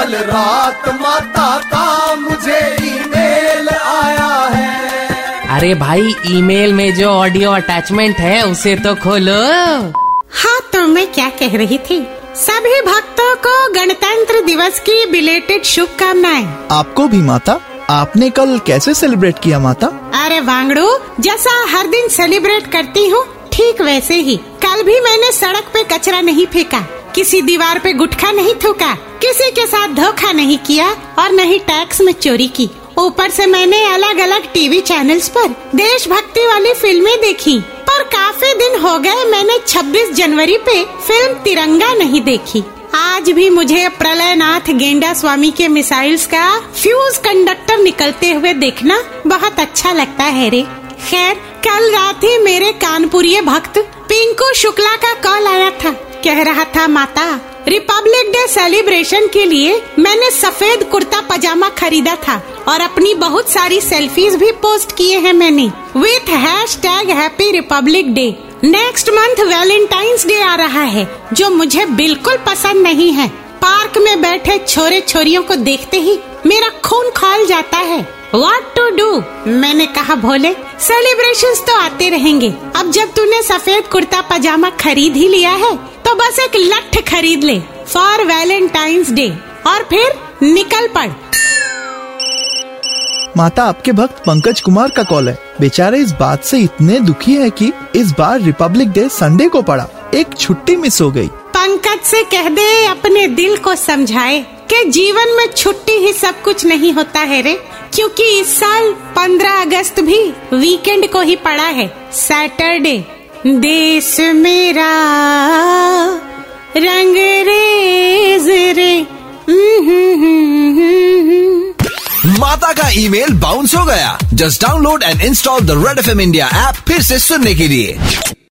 कल रात माता का मुझे ईमेल आया है। अरे भाई ईमेल में जो ऑडियो अटैचमेंट है उसे तो खोलो। हाँ तो मैं क्या कह रही थी? सभी भक्तों को गणतंत्र दिवस की बिलेटेड शुभकामनाएँ। आपको भी माता? आपने कल कैसे सेलिब्रेट किया माता? अरे वांगड़ू जैसा हर दिन सेलिब्रेट करती हूँ ठीक वैसे ही। कल भी मैंने सड़क पे कचरा नहीं फेंका। किसी दीवार पे गुटखा नहीं थूका, किसी के साथ धोखा नहीं किया और न ही टैक्स में चोरी की। ऊपर से मैंने अलग अलग टीवी चैनल्स पर देशभक्ति वाली फ़िल्में देखी, पर काफ़ी दिन हो गए मैंने 26 जनवरी पे फ़िल्म तिरंगा नहीं देखी। आज भी मुझे प्रलयनाथ गेंडा स्वामी के मिसाइल्स का फ्यूज कंडक्टर निकलते हुए देखना बहुत अच्छा लगता है रे। खैर, कल रात ही मेरे कानपुरी भक्त पिंकू शुक्ला का कॉल आया था। कह रहा था, माता रिपब्लिक डे सेलिब्रेशन के लिए मैंने सफ़ेद कुर्ता पजामा खरीदा था और अपनी बहुत सारी सेल्फीज भी पोस्ट किए हैं मैंने। With hashtag happy Republic Day next month Valentine's Day आ रहा है, जो मुझे बिल्कुल पसंद नहीं है। पार्क में बैठे छोरे छोरियों को देखते ही मेरा खून खोल जाता है। वॉट टू डू मैंने कहा, भोले सेलिब्रेशन तो आते रहेंगे। अब जब तूने सफ़ेद कुर्ता पजामा खरीद ही लिया है तो बस एक लठ खरीद ले फॉर वैलेंटाइंस डे और फिर निकल पड़। माता आपके भक्त पंकज कुमार का कॉल है। बेचारे इस बात से इतने दुखी है कि इस बार रिपब्लिक डे संडे को पड़ा। एक छुट्टी मिस हो गई। पंकज से कह दे अपने दिल को समझाए कि जीवन में छुट्टी ही सब कुछ नहीं होता है रे क्योंकि इस साल 15 अगस्त भी वीकेंड को ही पड़ा है सैटरडे देश मेरा, रंग रेज रे। माता का ईमेल बाउंस हो गया। Just download and install the Red F M India app फिर से सुनने के लिए।